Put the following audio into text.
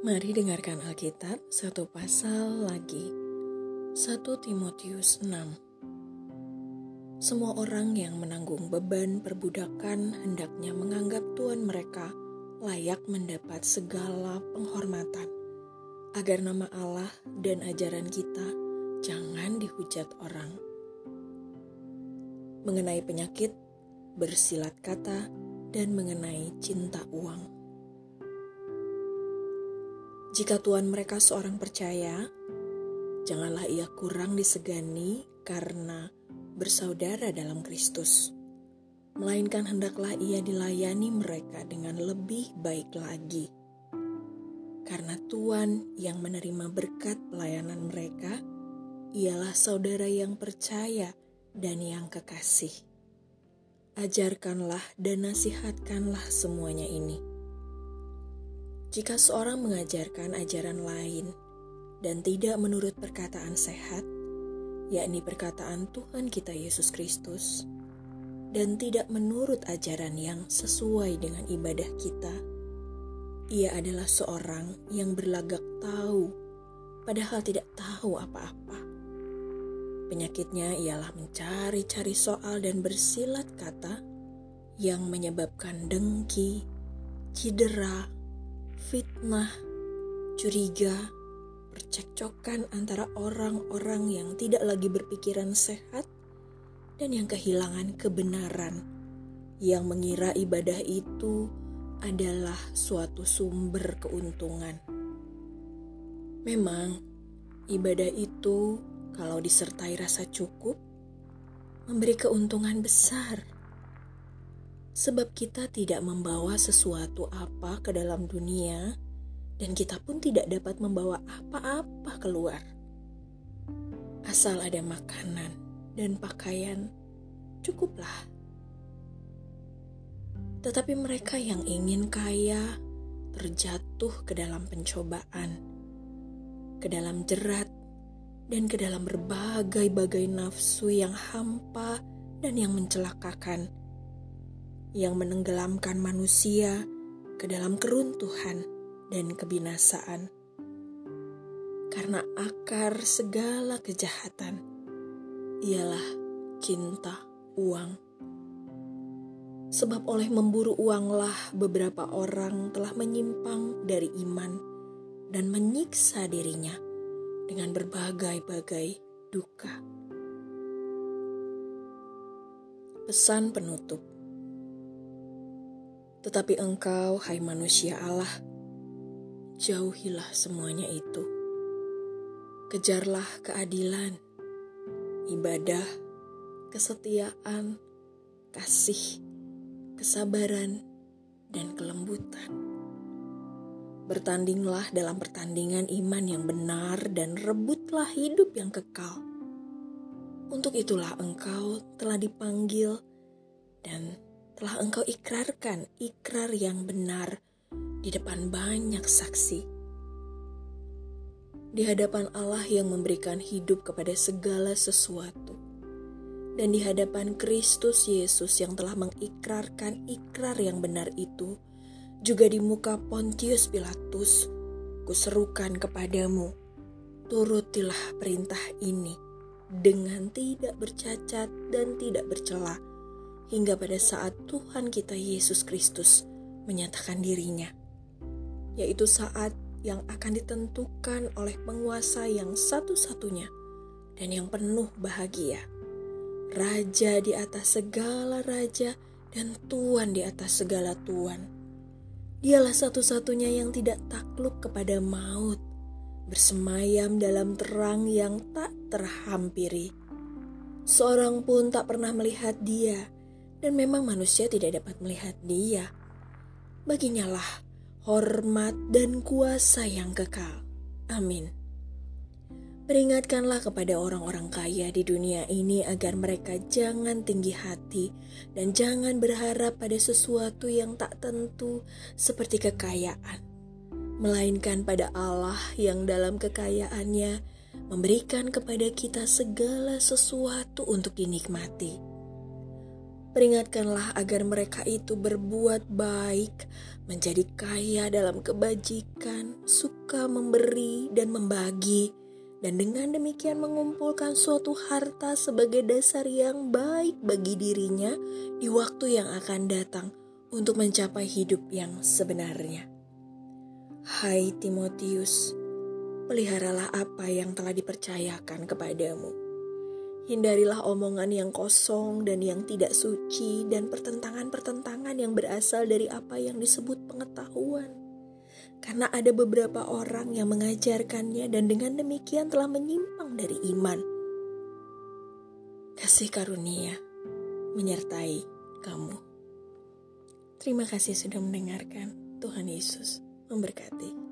Mari dengarkan Alkitab satu pasal lagi. 1 Timotius 6 Semua orang yang menanggung beban perbudakan hendaknya menganggap Tuhan mereka layak mendapat segala penghormatan, agar nama Allah dan ajaran kita jangan dihujat orang. Mengenai penyakit, bersilat kata, dan mengenai cinta uang. Jika Tuhan mereka seorang percaya, janganlah ia kurang disegani karena bersaudara dalam Kristus. Melainkan hendaklah ia dilayani mereka dengan lebih baik lagi. Karena Tuhan yang menerima berkat pelayanan mereka, ialah saudara yang percaya dan yang kekasih. Ajarkanlah dan nasihatkanlah semuanya ini jika seorang mengajarkan ajaran lain dan tidak menurut perkataan sehat, yakni perkataan Tuhan kita Yesus Kristus, dan tidak menurut ajaran yang sesuai dengan ibadah kita, ia adalah seorang yang berlagak tahu, padahal tidak tahu apa-apa. Penyakitnya ialah mencari-cari soal dan bersilat kata yang menyebabkan dengki, cedera, fitnah, curiga, percekcokan antara orang-orang yang tidak lagi berpikiran sehat dan yang kehilangan kebenaran, yang mengira ibadah itu adalah suatu sumber keuntungan. Memang, ibadah itu, kalau disertai rasa cukup, memberi keuntungan besar sebab kita tidak membawa sesuatu apa ke dalam dunia, dan kita pun tidak dapat membawa apa-apa keluar. Asal ada makanan dan pakaian, cukuplah. Tetapi mereka yang ingin kaya terjatuh ke dalam pencobaan, ke dalam jerat, dan ke dalam berbagai-bagai nafsu yang hampa dan yang mencelakakan yang menenggelamkan manusia ke dalam keruntuhan dan kebinasaan. Karena akar segala kejahatan ialah cinta uang. Sebab oleh memburu uanglah beberapa orang telah menyimpang dari iman dan menyiksa dirinya dengan berbagai-bagai duka. Pesan penutup tetapi engkau, hai manusia Allah, jauhilah semuanya itu. Kejarlah keadilan, ibadah, kesetiaan, kasih, kesabaran, dan kelembutan. Bertandinglah dalam pertandingan iman yang benar dan rebutlah hidup yang kekal. Untuk itulah engkau telah dipanggil dan telah engkau ikrarkan ikrar yang benar di depan banyak saksi. Di hadapan Allah yang memberikan hidup kepada segala sesuatu. Dan di hadapan Kristus Yesus yang telah mengikrarkan ikrar yang benar itu, juga di muka Pontius Pilatus, kuserukan kepadamu, turutilah perintah ini dengan tidak bercacat dan tidak bercelah hingga pada saat Tuhan kita Yesus Kristus menyatakan dirinya, yaitu saat yang akan ditentukan oleh penguasa yang satu-satunya dan yang penuh bahagia, Raja di atas segala raja dan Tuhan di atas segala Tuhan. Dialah satu-satunya yang tidak takluk kepada maut, bersemayam dalam terang yang tak terhampiri. Seorang pun tak pernah melihat dia, dan memang manusia tidak dapat melihat dia. Baginya lah hormat dan kuasa yang kekal. Amin. Peringatkanlah kepada orang-orang kaya di dunia ini agar mereka jangan tinggi hati dan jangan berharap pada sesuatu yang tak tentu seperti kekayaan, melainkan pada Allah yang dalam kekayaannya memberikan kepada kita segala sesuatu untuk dinikmati Peringatkanlah agar mereka itu berbuat baik, menjadi kaya dalam kebajikan, suka memberi dan membagi, dan dengan demikian mengumpulkan suatu harta sebagai dasar yang baik bagi dirinya di waktu yang akan datang untuk mencapai hidup yang sebenarnya. Hai Timotius, peliharalah apa yang telah dipercayakan kepadamu Hindarilah omongan yang kosong dan yang tidak suci dan pertentangan-pertentangan yang berasal dari apa yang disebut pengetahuan. Karena ada beberapa orang yang mengajarkannya dan dengan demikian telah menyimpang dari iman. Kasih karunia menyertai kamu. Terima kasih sudah mendengarkan. Tuhan Yesus memberkati.